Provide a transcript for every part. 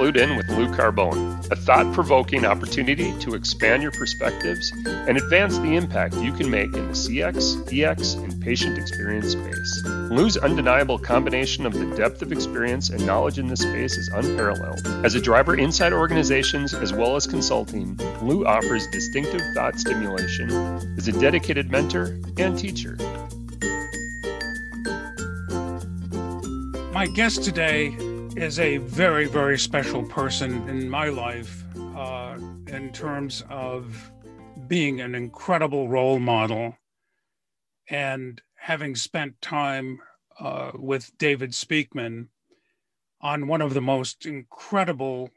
Clued In with Lou Carbone, a thought provoking opportunity to expand your perspectives and advance the impact you can make in the CX, EX, and patient experience space. Lou's undeniable combination of the depth of experience and knowledge in this space is unparalleled. As a driver inside organizations as well as consulting, Lou offers distinctive thought stimulation, is a dedicated mentor and teacher. My guest today is a very, very special person in my life uh, in terms of being an incredible role model and having spent time uh, with David Speakman on one of the most incredible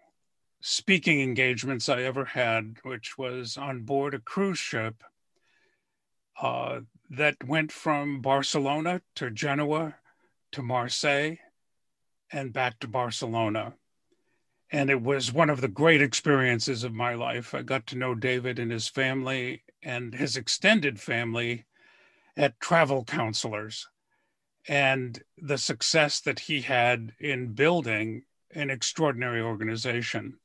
speaking engagements I ever had, which was on board a cruise ship uh, that went from Barcelona to Genoa to Marseille and back to Barcelona. And it was one of the great experiences of my life. I got to know David and his family and his extended family at travel counselors and the success that he had in building an extraordinary organization.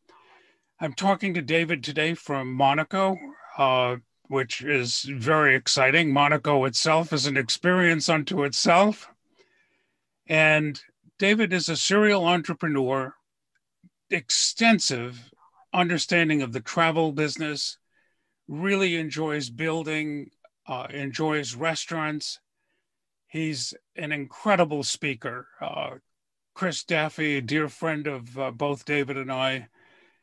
I'm talking to David today from Monaco, uh, which is very exciting. Monaco itself is an experience unto itself. And David is a serial entrepreneur, extensive understanding of the travel business, really enjoys building, uh, enjoys restaurants. He's an incredible speaker. Uh, Chris Daffy, a dear friend of uh, both David and I,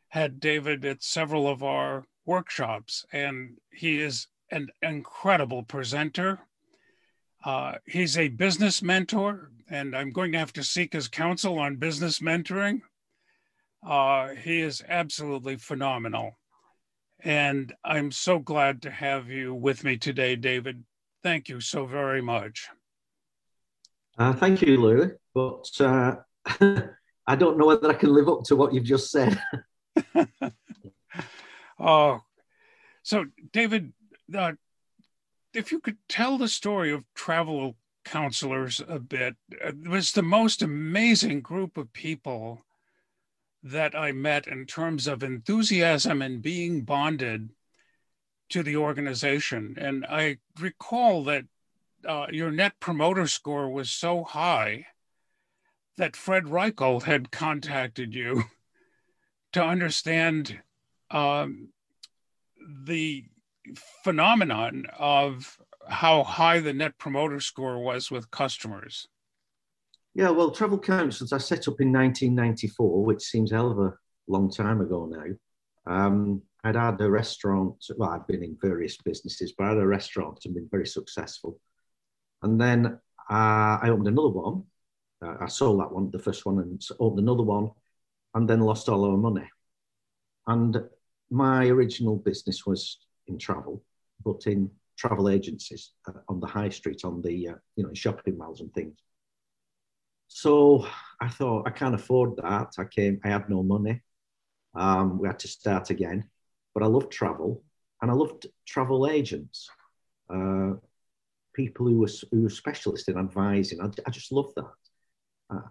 had David at several of our workshops, and he is an incredible presenter. Uh, he's a business mentor, and I'm going to have to seek his counsel on business mentoring. Uh, he is absolutely phenomenal. And I'm so glad to have you with me today, David. Thank you so very much. Uh, thank you, Lou. But uh, I don't know whether I can live up to what you've just said. oh, so David, uh, if you could tell the story of travel counselors a bit. It was the most amazing group of people that I met in terms of enthusiasm and being bonded to the organization. And I recall that uh, your net promoter score was so high that Fred Reichheld had contacted you to understand um, the phenomenon of how high the net promoter score was with customers. Yeah, well, Travel Counsellors I set up in 1994, which seems hell of a long time ago now. Um, I'd had a restaurant, well, I'd been in various businesses, but I had a restaurant and been very successful. And then uh, I opened another one. Uh, I sold that one, the first one, and opened another one, and then lost all our money. And my original business was in travel, but in travel agencies uh, on the high street, on the uh, you know shopping malls and things. So I thought I can't afford that. I came, I had no money. Um, we had to start again, but I loved travel, and I loved travel agents, uh, people who were who were specialists in advising. I, I just loved that. Uh,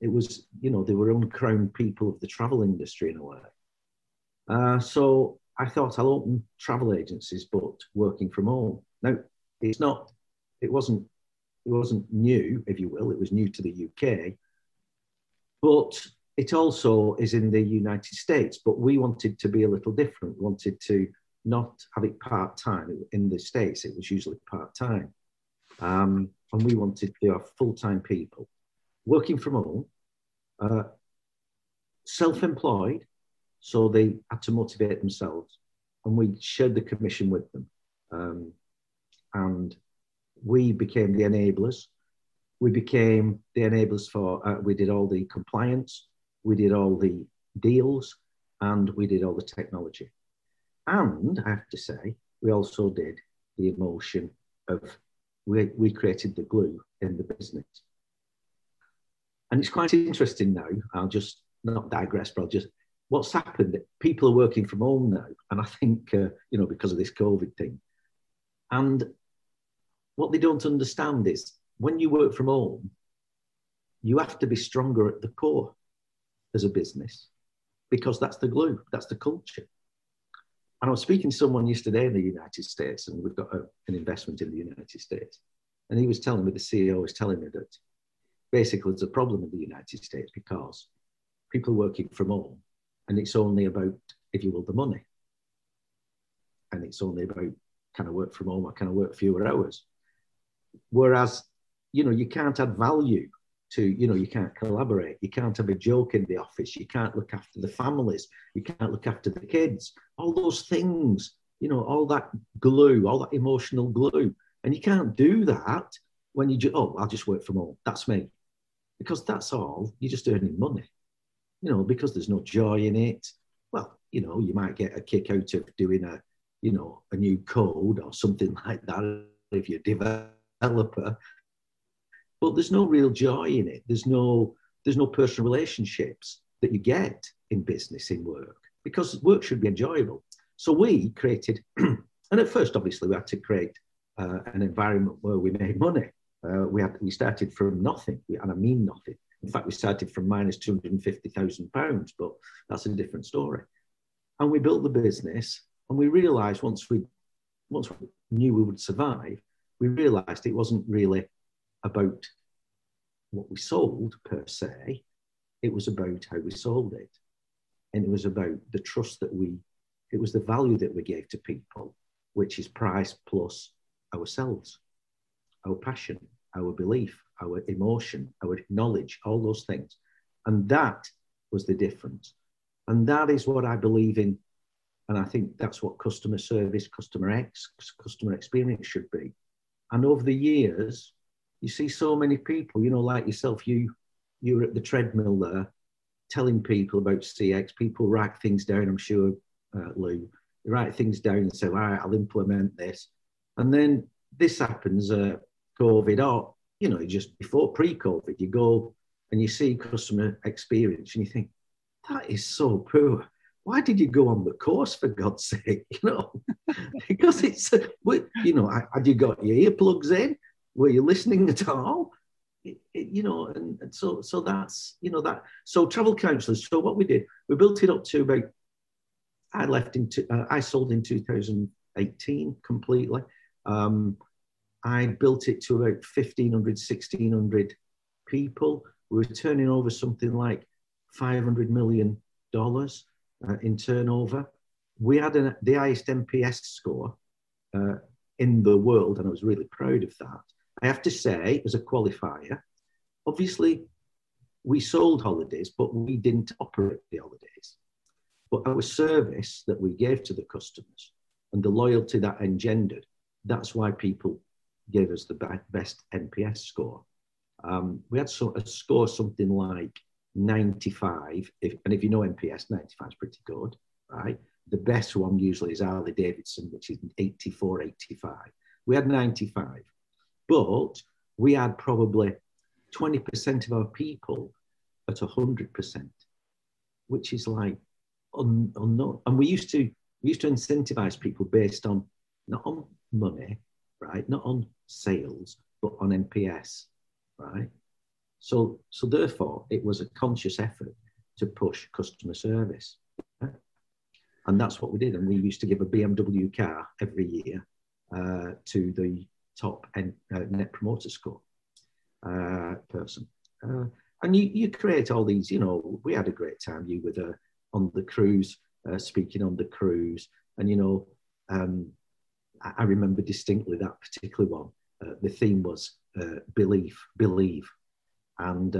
it was, you know, they were uncrowned people of the travel industry in a way. Uh, so I thought I'll open travel agencies, but working from home. Now, it's not, it wasn't, it wasn't new, if you will. It was new to the UK, but it also is in the United States. But we wanted to be a little different. We wanted to not have it part time. In the States, it was usually part time. Um, and we wanted to have full time people working from home, uh, self employed, so they had to motivate themselves, and we shared the commission with them. Um, and we became the enablers. We became the enablers for, uh, we did all the compliance, we did all the deals, and we did all the technology. And I have to say, we also did the emotion of we, we created the glue in the business. And it's quite interesting now. I'll just not digress, but I'll just what's happened. People are working from home now, and I think uh, you know because of this COVID thing. And what they don't understand is when you work from home, you have to be stronger at the core as a business because that's the glue, that's the culture. And I was speaking to someone yesterday in the United States, and we've got a, an investment in the United States. And he was telling me, the CEO was telling me that basically there's a problem in the United States because people working from home and it's only about, if you will, the money. And it's only about kind of work from home or kind of work fewer hours. Whereas, you know, you can't add value to, you know, you can't collaborate. You can't have a joke in the office. You can't look after the families. You can't look after the kids. All those things, you know, all that glue, all that emotional glue. And you can't do that when you just, oh, I'll just work from home. That's me. Because that's all. You're just earning money, you know, because there's no joy in it. Well, you know, you might get a kick out of doing a, you know, a new code or something like that if you're a developer but there's no real joy in it. There's no there's no personal relationships that you get in business in work because work should be enjoyable. So we created, and at first, obviously, we had to create uh, an environment where we made money. Uh, we had we started from nothing, and I mean nothing. In fact, we started from minus two hundred and fifty thousand pounds, but that's a different story. And we built the business, and we realised once we once we knew we would survive, we realised it wasn't really about what we sold per se, it was about how we sold it. And it was about the trust that we, it was the value that we gave to people, which is price plus ourselves, our passion, our belief, our emotion, our knowledge, all those things. And that was the difference. And that is what I believe in. And I think that's what customer service, customer X, customer experience should be. And over the years, you see so many people, you know, like yourself, you you were at the treadmill there telling people about CX. People write things down, I'm sure, uh, Lou. They write things down and say, all right, I'll implement this. And then this happens, uh, COVID, or, you know, just before pre COVID, you go and you see customer experience and you think, that is so poor. Why did you go on the course for God's sake? You know, because it's, uh, you know, had you got your earplugs in? were you listening at all? It, it, you know, and, and, so so that's you know that. So travel counsellors. So what we did, we built it up to about. I left into. Uh, I sold in 2018 completely. Um, I built it to about 1,500, 1,600 people. We were turning over something like 500 million dollars uh, in turnover. We had an, the highest NPS score uh, in the world, and I was really proud of that. I have to say, as a qualifier, obviously we sold holidays, but we didn't operate the holidays. But our service that we gave to the customers and the loyalty that engendered, that's why people gave us the best NPS score. Um, we had so, a score something like 95, if, and if you know NPS, 95 is pretty good, right? The best one usually is Harley Davidson, which is 84, 85. We had 95. But we had probably 20% of our people at 100%, which is like un, unknown. And we used to we used to incentivize people based on not on money, right? Not on sales, but on NPS, right? So so therefore, it was a conscious effort to push customer service. And that's what we did. And we used to give a BMW car every year uh, to the top en- uh, net promoter score uh, person. Uh, and you, you create all these, you know, we had a great time, you were the, on the cruise, uh, speaking on the cruise. And, you know, um, I, remember distinctly that particular one. Uh, the theme was uh, belief, believe. And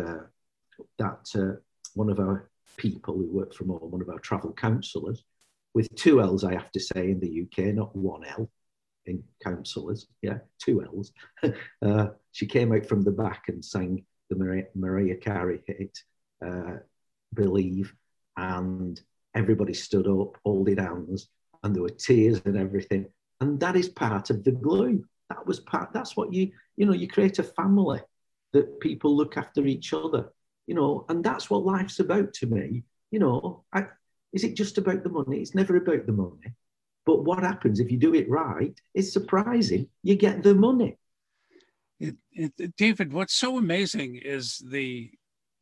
that one of our people who worked from home, one of our travel counsellors, with two L's, I have to say, in the UK, not one L, in counsellors, yeah, two L's. uh, she came out from the back and sang the Maria, Mariah Carey hit, uh, Believe, and everybody stood up, holding hands, and there were tears and everything. And that is part of the glue. That was part, that's what you, you know, you create a family that people look after each other, you know, and that's what life's about to me. You know, I, is it just about the money? It's never about the money. But what happens if you do it right? It's surprising. You get the money. It, it, David, what's so amazing is the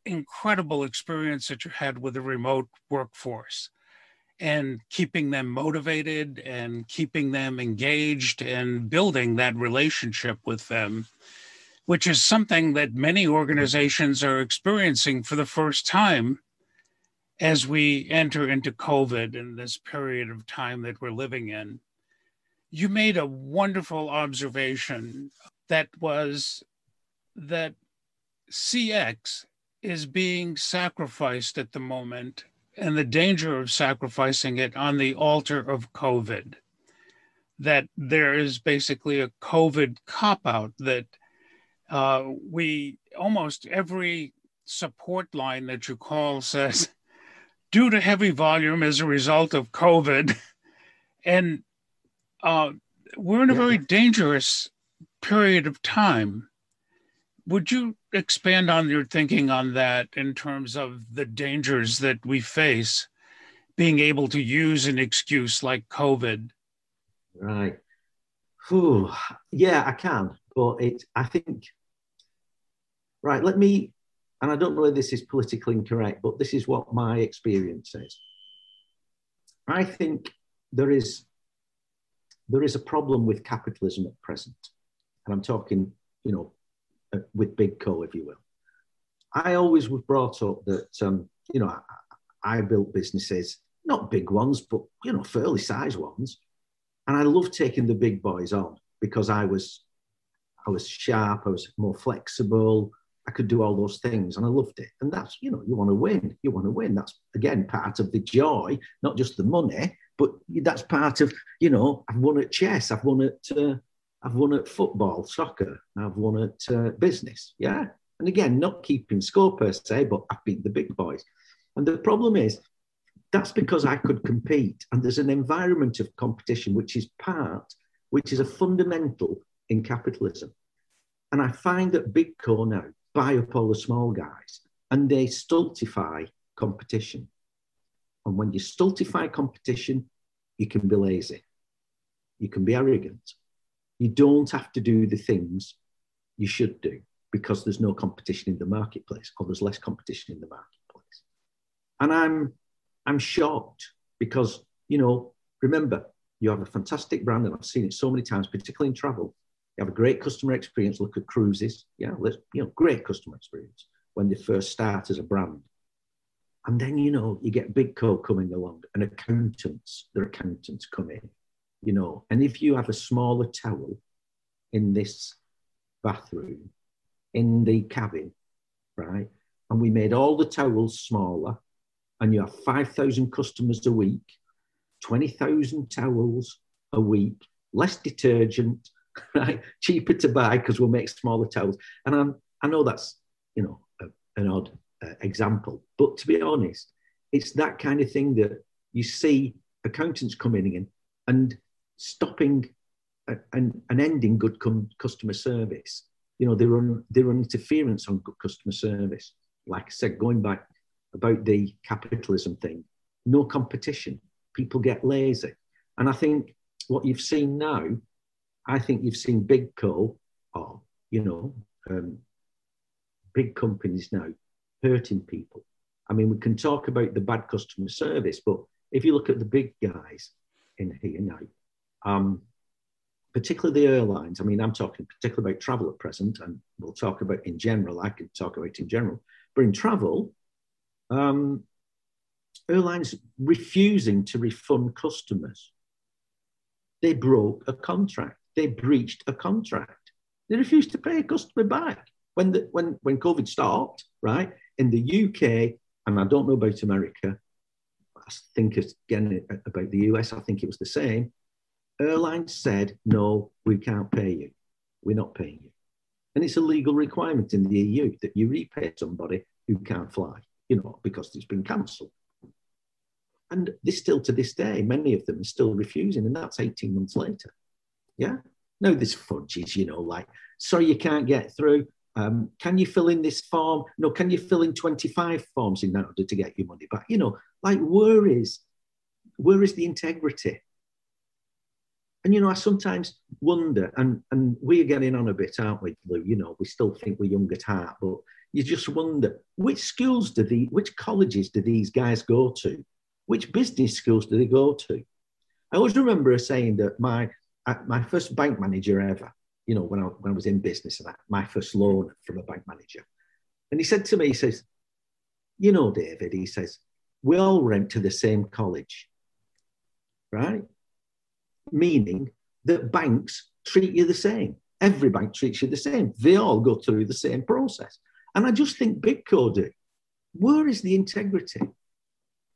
incredible experience that you had with the remote workforce and keeping them motivated and keeping them engaged and building that relationship with them, which is something that many organizations are experiencing for the first time as we enter into COVID in this period of time that we're living in. You made a wonderful observation that was that CX is being sacrificed at the moment and the danger of sacrificing it on the altar of COVID. That there is basically a COVID cop out that uh, we almost every support line that you call says, due to heavy volume as a result of COVID. And uh, we're in a very dangerous period of time. Would you expand on your thinking on that in terms of the dangers that we face being able to use an excuse like COVID? Right. Whew. Yeah, I can, but it. I think. Right. Let me, and I don't know if this is politically incorrect, but this is what my experience is. I think there is there is a problem with capitalism at present, and I'm talking, you know, with Big Co, if you will. I always was brought up that, um, you know, I, I, built businesses, not big ones, but, you know, fairly sized ones. And I loved taking the big boys on because I was, I was sharp, I was more flexible, I could do all those things and I loved it. And that's, you know, you want to win, you want to win. That's, again, part of the joy, not just the money, but that's part of, you know, I've won at chess, I've won at, uh, I've won at football, soccer, I've won at uh, business. Yeah. And again, not keeping score per se, but I've beat the big boys. And the problem is, that's because I could compete. And there's an environment of competition, which is part, which is a fundamental in capitalism. And I find that Big Co now buy up all the small guys and they stultify competition. And when you stultify competition, you can be lazy, you can be arrogant, you don't have to do the things you should do because there's no competition in the marketplace or there's less competition in the marketplace. And I'm I'm shocked because, you know, remember, you have a fantastic brand, and I've seen it so many times, particularly in travel. You have a great customer experience. Look at cruises. Yeah, let's, you know, great customer experience when they first start as a brand. And then, you know, you get Big Co coming along and accountants, their accountants come in you know, and if you have a smaller towel in this bathroom, in the cabin, right, and we made all the towels smaller, and you have 5,000 customers a week, 20,000 towels a week, less detergent, right, cheaper to buy because we'll make smaller towels. And I'm, I know that's, you know, a, an odd uh, example, but to be honest, it's that kind of thing that you see accountants coming in and stopping and, and ending good customer service. You know, they run they run interference on good customer service. Like I said, going back about the capitalism thing, no competition. People get lazy, and I think what you've seen now, I think you've seen big co or you know um, big companies now hurting people. I mean, we can talk about the bad customer service, but if you look at the big guys in here now, um, particularly the airlines. I mean, I'm talking particularly about travel at present, and we'll talk about in general. I could talk about in general, but in travel, um, airlines refusing to refund customers. They broke a contract. They breached a contract. They refused to pay a customer back when the, when when COVID stopped. Right in the UK, and I don't know about America. I think again about the US. I think it was the same airlines said, no, we can't pay you. We're not paying you. And it's a legal requirement in the EU that you repay somebody who can't fly, you know, because it's been cancelled. And this still to this day, many of them are still refusing, and that's 18 months later. Yeah. No, there's fudges, you know, like, sorry, you can't get through. Um, can you fill in this form? No, can you fill in 25 forms in order to get your money back? You know, like where is where is the integrity? And you know, I sometimes wonder, and and we're getting on a bit, aren't we, Lou? You know, we still think we're young at heart, but you just wonder which schools do the which colleges do these guys go to? Which business schools do they go to? I always remember saying that my uh, my first bank manager ever, you know, when I when I was in business, and my first loan from a bank manager, and he said to me, he says, "You know, David," he says, "we all went to the same college, right? Meaning that banks treat you the same. Every bank treats you the same. They all go through the same process." And I just think Big Co do. Where is the integrity?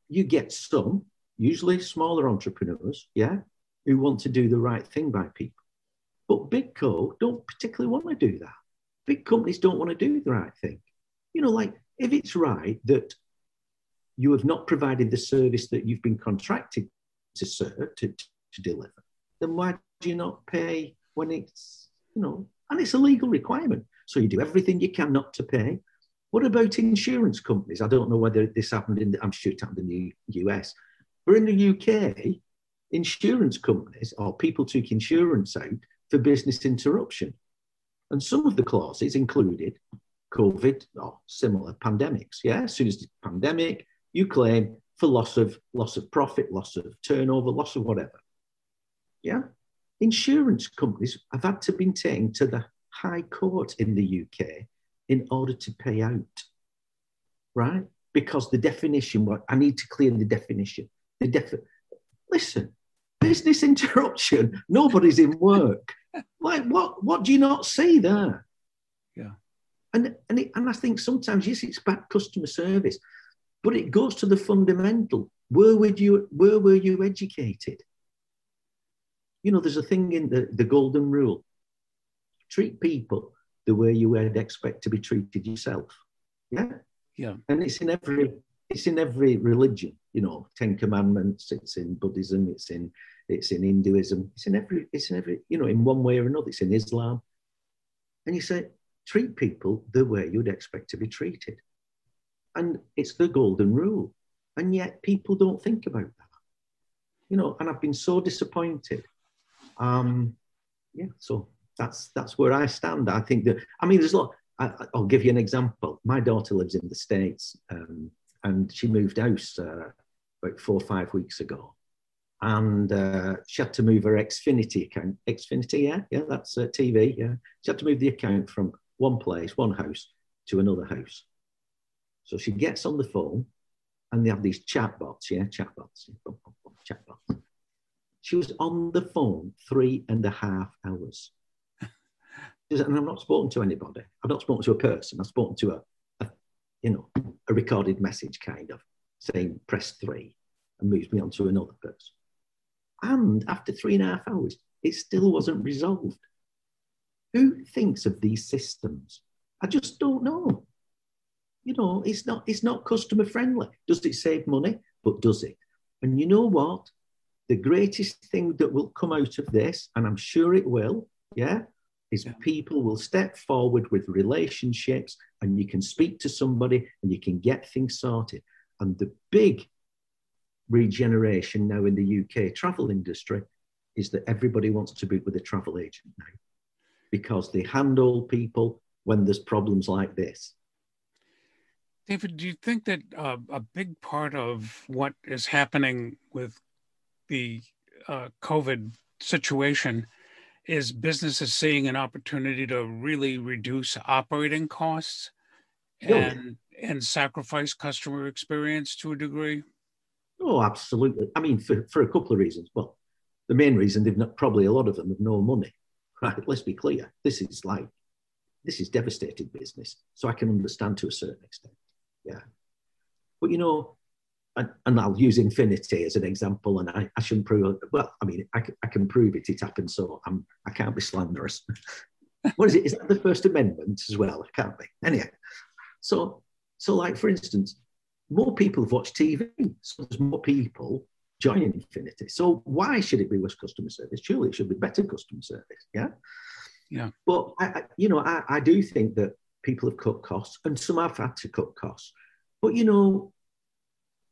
You get some, usually smaller entrepreneurs, yeah, who want to do the right thing by people. But Big Co don't particularly want to do that. Big companies don't want to do the right thing. You know, like if it's right that you have not provided the service that you've been contracted to serve, to, to deliver, then why do you not pay when it's, you know, and it's a legal requirement. So you do everything you can not to pay. What about insurance companies? I don't know whether this happened in, the, I'm sure it happened in the US, but in the UK, insurance companies or people took insurance out for business interruption. And some of the clauses included COVID or similar pandemics. Yeah, as soon as the pandemic, you claim for loss of loss of profit, loss of turnover, loss of whatever. Yeah, insurance companies have had to be taken to the High Court in the UK in order to pay out, right? Because the definition, what I need to clear the definition. The defi- listen, business interruption. Nobody's in work. like what? What do you not see there? Yeah. And and it, and I think sometimes yes, it's bad customer service, but it goes to the fundamental. Where would you? Where were you educated? You know, there's a thing in the, the golden rule treat people the way you would expect to be treated yourself. Yeah. Yeah. And it's in every it's in every religion, you know, Ten Commandments, it's in Buddhism, it's in it's in Hinduism, it's in every, it's in every, you know, in one way or another, it's in Islam. And you say, treat people the way you'd expect to be treated. And it's the golden rule. And yet people don't think about that. You know, and I've been so disappointed. Um, yeah, so that's that's where I stand. I think that I mean, there's a lot. I, will give you an example. My daughter lives in the states, um, and she moved house uh, about four or five weeks ago, and uh, she had to move her Xfinity account. Xfinity, yeah, yeah, that's uh, TV. Yeah, she had to move the account from one place, one house, to another house. So she gets on the phone, and they have these chatbots. Yeah, chatbots, chatbots. She was on the phone three and a half hours and I'm not spoken to anybody. I've not spoken to a person. I've spoken to a, a, you know, a recorded message kind of saying press three and moves me on to another person. And after three and a half hours, it still wasn't resolved. Who thinks of these systems? I just don't know. You know, it's not it's not customer friendly. Does it save money? But does it? And you know what? The greatest thing that will come out of this, and I'm sure it will, yeah, is people will step forward with relationships and you can speak to somebody and you can get things sorted. And the big regeneration now in the UK travel industry is that everybody wants to book with a travel agent now because they handle people when there's problems like this. David, do you think that uh, a big part of what is happening with the uh, COVID situation is businesses seeing an opportunity to really reduce operating costs and and sacrifice customer experience to a degree? Oh, absolutely. I mean, for, for a couple of reasons. Well, the main reason they've not probably a lot of them have no money. Right? Let's be clear. This is like this is devastated business. So I can understand to a certain extent. Yeah. But you know, and, and, I'll use infinity as an example, and I, I shouldn't prove. Well, I mean, I, I can prove it. It happened, so I'm I can't be slanderous. what is it? Is that the First Amendment as well? I can't be. Anyway, so so like for instance, more people have watched TV, so there's more people joining Infinity. So why should it be worse customer service? Surely it should be better customer service. Yeah. Yeah. But I, I you know, I, I do think that people have cut costs, and some have had to cut costs. But you know,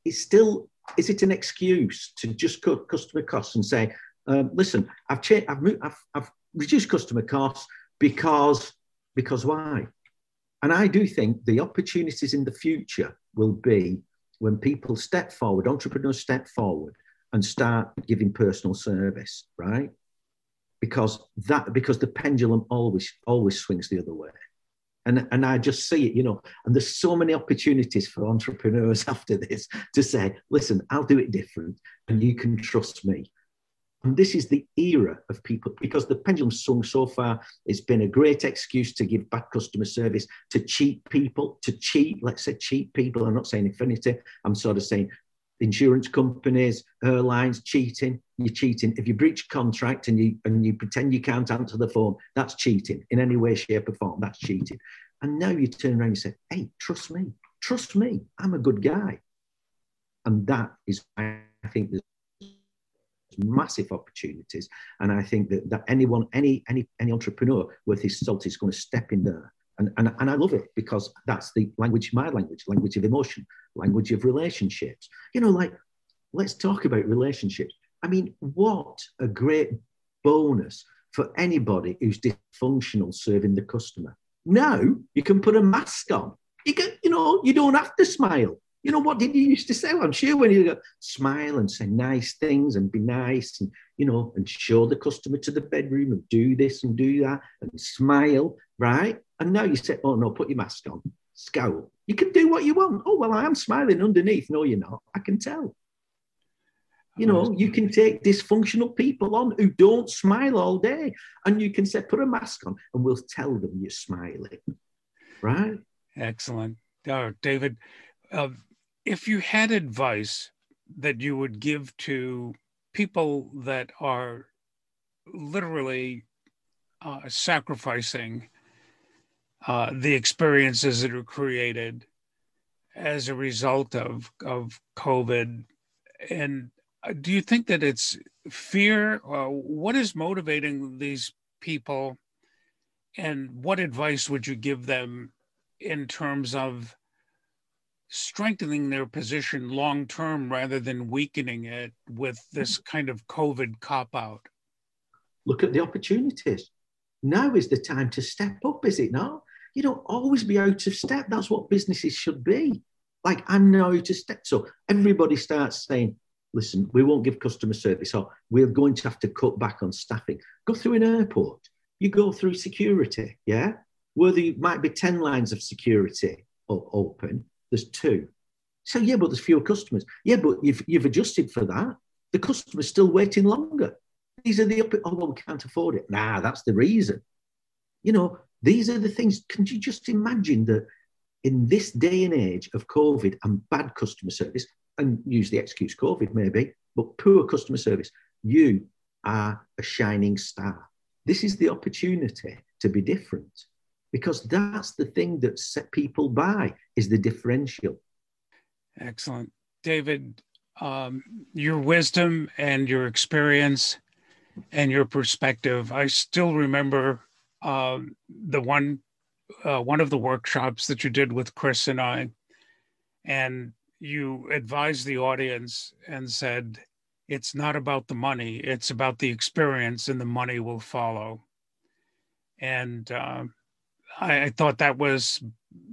it's still is it an excuse to just cut customer costs and say, um, listen, I've, changed, I've, I've, I've reduced customer costs because because why? And I do think the opportunities in the future will be when people step forward, entrepreneurs step forward and start giving personal service, right? Because that because the pendulum always always swings the other way. And, and I just see it, you know, and there's so many opportunities for entrepreneurs after this to say, listen, I'll do it different and you can trust me. And this is the era of people because the pendulum's swung so far. It's been a great excuse to give bad customer service, to cheat people, to cheat, let's say cheat people. I'm not saying infinity, I'm sort of saying insurance companies, airlines, cheating. You're cheating. If you breach contract and you and you pretend you can't answer the phone, that's cheating in any way, shape, or form. That's cheating. And now you turn around and say, "Hey, trust me, trust me. I'm a good guy." And that is, I think, there's massive opportunities. And I think that, that anyone, any any any entrepreneur worth his salt is going to step in there and, and, and I love it because that's the language, my language, language of emotion, language of relationships. You know, like, let's talk about relationships. I mean, what a great bonus for anybody who's dysfunctional serving the customer. Now you can put a mask on. You can, you know, you don't have to smile. You know, what did you used to say? I'm sure when you go smile and say nice things and be nice and, you know, and show the customer to the bedroom and do this and do that and smile, right? And now you say, oh no, put your mask on, scowl. You can do what you want. Oh, well, I am smiling underneath. No, you're not. I can tell. You know, you can take dysfunctional people on who don't smile all day, and you can say, put a mask on, and we'll tell them you're smiling. Right? Excellent. Uh, David, uh, if you had advice that you would give to people that are literally uh, sacrificing uh, the experiences that are created as a result of of COVID. And do you think that it's fear? Uh, what is motivating these people? And what advice would you give them in terms of strengthening their position long term rather than weakening it with this kind of COVID cop out? Look at the opportunities. Now is the time to step up, is it not? you don't always be out of step. That's what businesses should be. Like I'm now out of step. So everybody starts saying, listen, we won't give customer service or we're going to have to cut back on staffing. Go through an airport, you go through security, yeah? Where there might be 10 lines of security open, there's two. So yeah, but there's fewer customers. Yeah, but you've, you've adjusted for that. The customer's still waiting longer. These are the, oh, well, we can't afford it. Nah, that's the reason. You know, these are the things. Can you just imagine that in this day and age of COVID and bad customer service, and use the excuse COVID maybe, but poor customer service, you are a shining star. This is the opportunity to be different because that's the thing that set people by is the differential. Excellent. David, um, your wisdom and your experience and your perspective. I still remember um, the one uh, one of the workshops that you did with Chris and I, and you advised the audience and said, "It's not about the money; it's about the experience, and the money will follow." And uh, I, I thought that was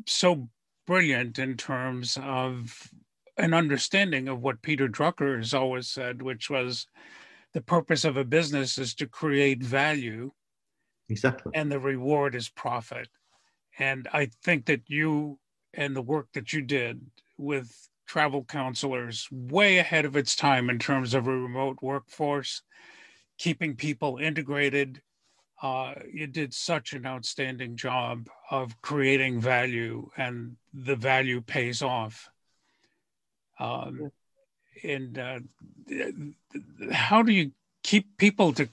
so brilliant in terms of an understanding of what Peter Drucker has always said, which was the purpose of a business is to create value Exactly. And the reward is profit. And I think that you and the work that you did with travel counselors way ahead of its time in terms of a remote workforce, keeping people integrated. Uh, you did such an outstanding job of creating value, and the value pays off. Um, and uh, how do you keep people to?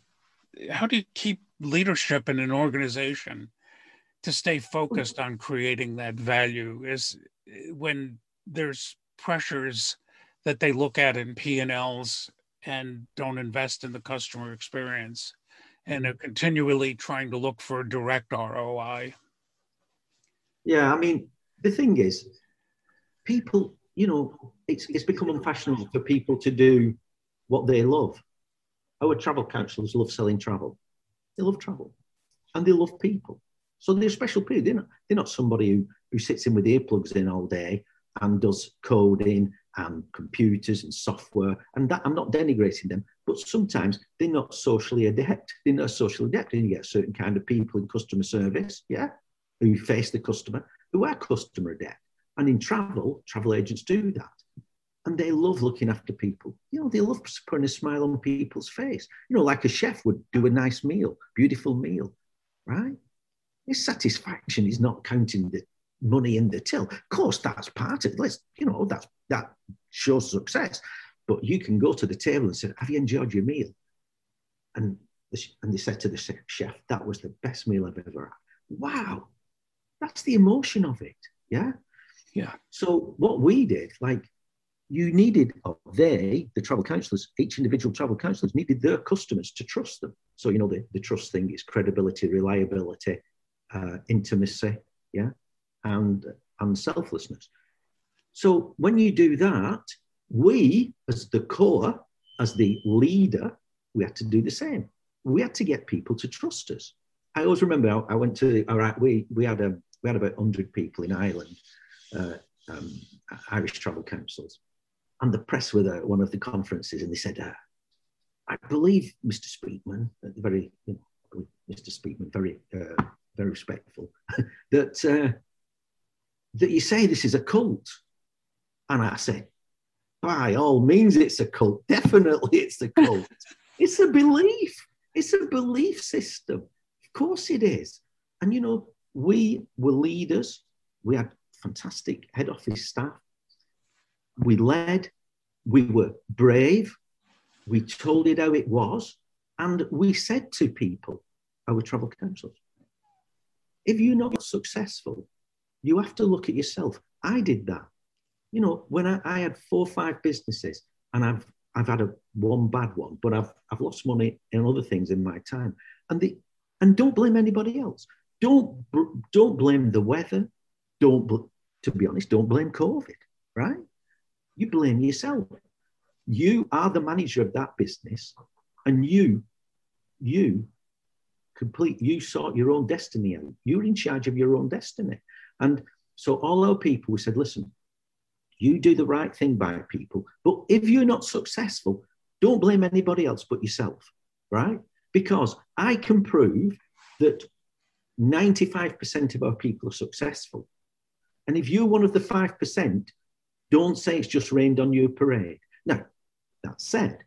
How do you keep leadership in an organization to stay focused on creating that value is when there's pressures that they look at in P&Ls and don't invest in the customer experience and are continually trying to look for direct ROI. Yeah, I mean, the thing is, people, you know, it's, it's become unfashionable for people to do what they love. Our travel counselors love selling travel. They love travel and they love people. So they're special people. They're not, they're not somebody who, who sits in with earplugs in all day and does coding and computers and software. And that I'm not denigrating them, but sometimes they're not socially adept. They're not socially adept. And you get certain kind of people in customer service, yeah, who face the customer, who are customer adept. And in travel, travel agents do that. And they love looking after people. You know, they love putting a smile on people's face. You know, like a chef would do a nice meal, beautiful meal, right? His satisfaction is not counting the money in the till. Of course, that's part of it. Let's, you know, that's that shows success. But you can go to the table and say, "Have you enjoyed your meal?" And the, and they said to the chef, "That was the best meal I've ever had." Wow, that's the emotion of it. Yeah, yeah. So what we did, like, you needed they, the travel counselors, each individual travel counselors needed their customers to trust them. So you know the, the trust thing is credibility, reliability, uh, intimacy, yeah, and and selflessness. So when you do that, we, as the core, as the leader, we had to do the same. We had to get people to trust us. I always remember I, went to all right. We we had a we had about hundred people in Ireland, uh, um, Irish travel councils, and the press were at one of the conferences, and they said, uh, "I believe Mr. Speakman, very you know, Mr. Speakman, very uh, very respectful, that uh, that you say this is a cult." And I said, by all means, it's a cult. Definitely, it's a cult. it's a belief. It's a belief system. Of course, it is. And you know, we were leaders. We had fantastic head office staff. We led. We were brave. We told it how it was. And we said to people, our travel councils, if you're not successful, you have to look at yourself. I did that you know, when I, I had four or five businesses and I've I've had a one bad one, but I've I've lost money in other things in my time. And the and don't blame anybody else. Don't don't blame the weather. Don't to be honest, don't blame COVID. Right? You blame yourself. You are the manager of that business, and you you complete you sort your own destiny out. You're in charge of your own destiny. And so all our people we said, listen, you do the right thing by people. But if you're not successful, don't blame anybody else but yourself, right? Because I can prove that 95% of our people are successful. And if you're one of the 5%, don't say it's just rained on your parade. Now, that said,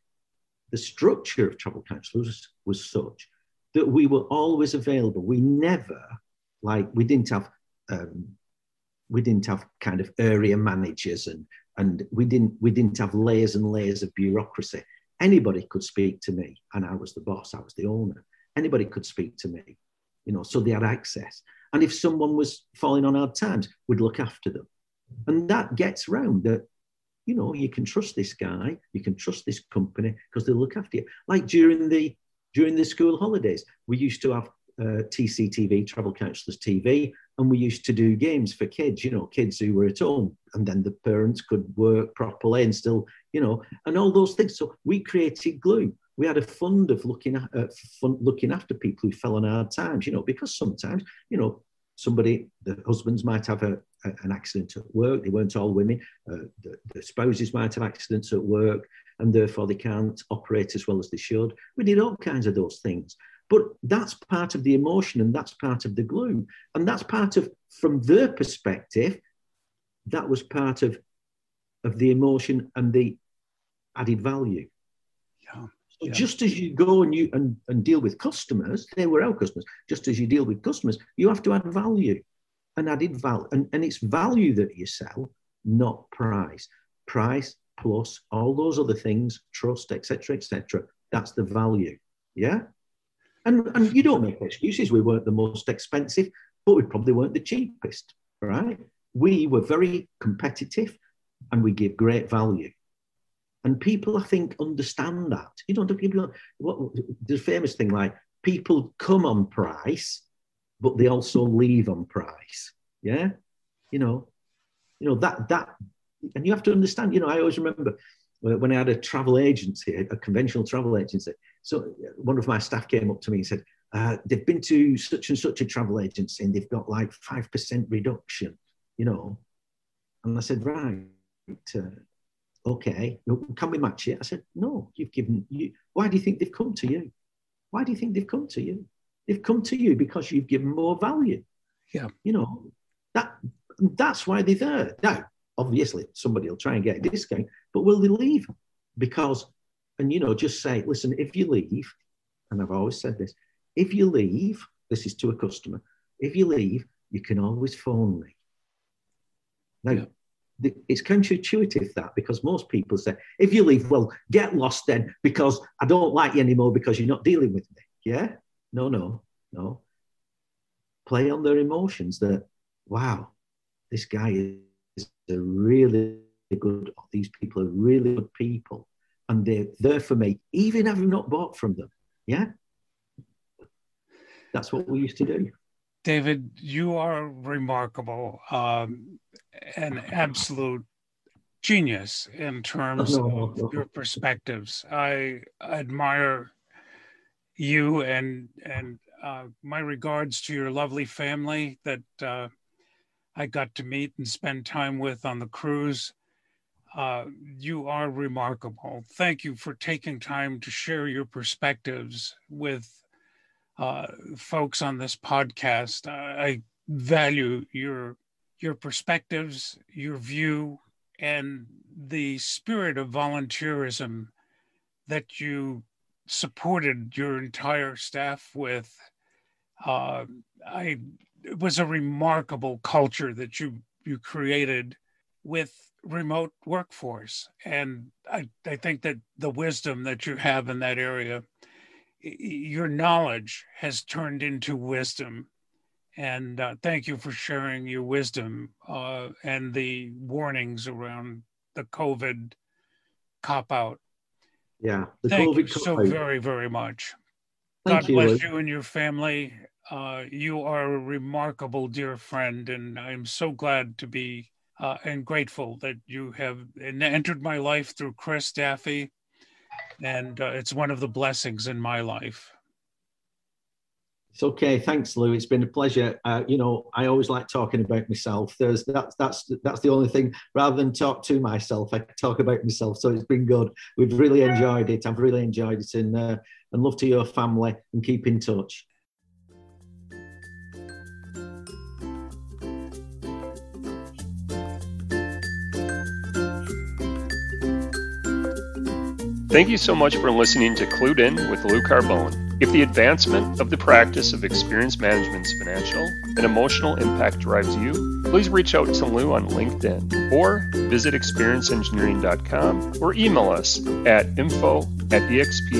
the structure of travel counsellors was such that we were always available. We never, like, we didn't have um, we didn't have kind of area managers and and we didn't we didn't have layers and layers of bureaucracy. Anybody could speak to me, and I was the boss. I was the owner. Anybody could speak to me, you know. So they had access. And if someone was falling on hard times, we'd look after them. And that gets round that, you know, you can trust this guy, you can trust this company because they look after you. Like during the during the school holidays, we used to have uh, TCTV, Travel Counsellors TV, and we used to do games for kids, you know, kids who were at home, and then the parents could work properly and still, you know, and all those things. So we created Glue. We had a fund of looking at uh, fun, looking after people who fell on hard times, you know, because sometimes, you know, somebody, the husbands might have a, a an accident at work. They weren't all women. Uh, the, the spouses might have accidents at work, and therefore they can't operate as well as they should. We did all kinds of those things. But that's part of the emotion and that's part of the gloom. And that's part of, from their perspective, that was part of, of the emotion and the added value. Yeah. So yeah. just as you go and you and, and deal with customers, they were our customers, just as you deal with customers, you have to add value and added value. And, and it's value that you sell, not price. Price plus all those other things, trust, etc., etc. That's the value. Yeah. And, and you don't make excuses. We weren't the most expensive, but we probably weren't the cheapest, right? We were very competitive and we give great value. And people, I think, understand that. You know, people, what, the famous thing like people come on price, but they also leave on price. Yeah. You know, you know, that, that, and you have to understand, you know, I always remember uh, when I had a travel agency, a conventional travel agency. So one of my staff came up to me and said, uh, they've been to such and such a travel agency and they've got like 5% reduction, you know. And I said, right, uh, okay, can we match it? I said, no, you've given you. Why do you think they've come to you? Why do you think they've come to you? They've come to you because you've given more value. Yeah. You know, that that's why they're there. Now, obviously, somebody will try and get a discount, but will they leave? Because, and you know, just say, listen, if you leave, and I've always said this, if you leave, this is to a customer, if you leave, you can always phone me. Now, yeah it's counterintuitive that because most people say, if you leave, well, get lost then because I don't like you anymore because you're not dealing with me. Yeah? No, no, no. Play on their emotions that, wow, this guy is a really good, these people are really good people and they're there for me, even having not bought from them. Yeah? That's what we used to do. David, you are remarkable. Um, an absolute genius in terms of your perspectives. I admire you and and uh, my regards to your lovely family that uh, I got to meet and spend time with on the cruise. Uh, you are remarkable. Thank you for taking time to share your perspectives with uh, folks on this podcast. I value your your perspectives, your view, and the spirit of volunteerism that you supported your entire staff with. Uh, I it was a remarkable culture that you you created with remote workforce, and I, I think that the wisdom that you have in that area, your knowledge has turned into wisdom and uh, thank you for sharing your wisdom uh, and the warnings around the COVID cop out. Yeah, thank COVID you so very, very much. Thank God you, bless you and your family. Uh, you are a remarkable dear friend, and I'm so glad to be uh, and grateful that you have entered my life through Chris Daffy, and uh, it's one of the blessings in my life. It's okay. Thanks, Lou. It's been a pleasure. Uh, you know, I always like talking about myself. There's that's that's that's the only thing. Rather than talk to myself, I talk about myself. So it's been good. We've really enjoyed it. I've really enjoyed it, and uh, and love to your family and keep in touch. Thank you so much for listening to Clued In with Lou Carbone. If the advancement of the practice of experience management's financial and emotional impact drives you, please reach out to Lou on LinkedIn or visit experienceengineering.com or email us at info at expeng.com.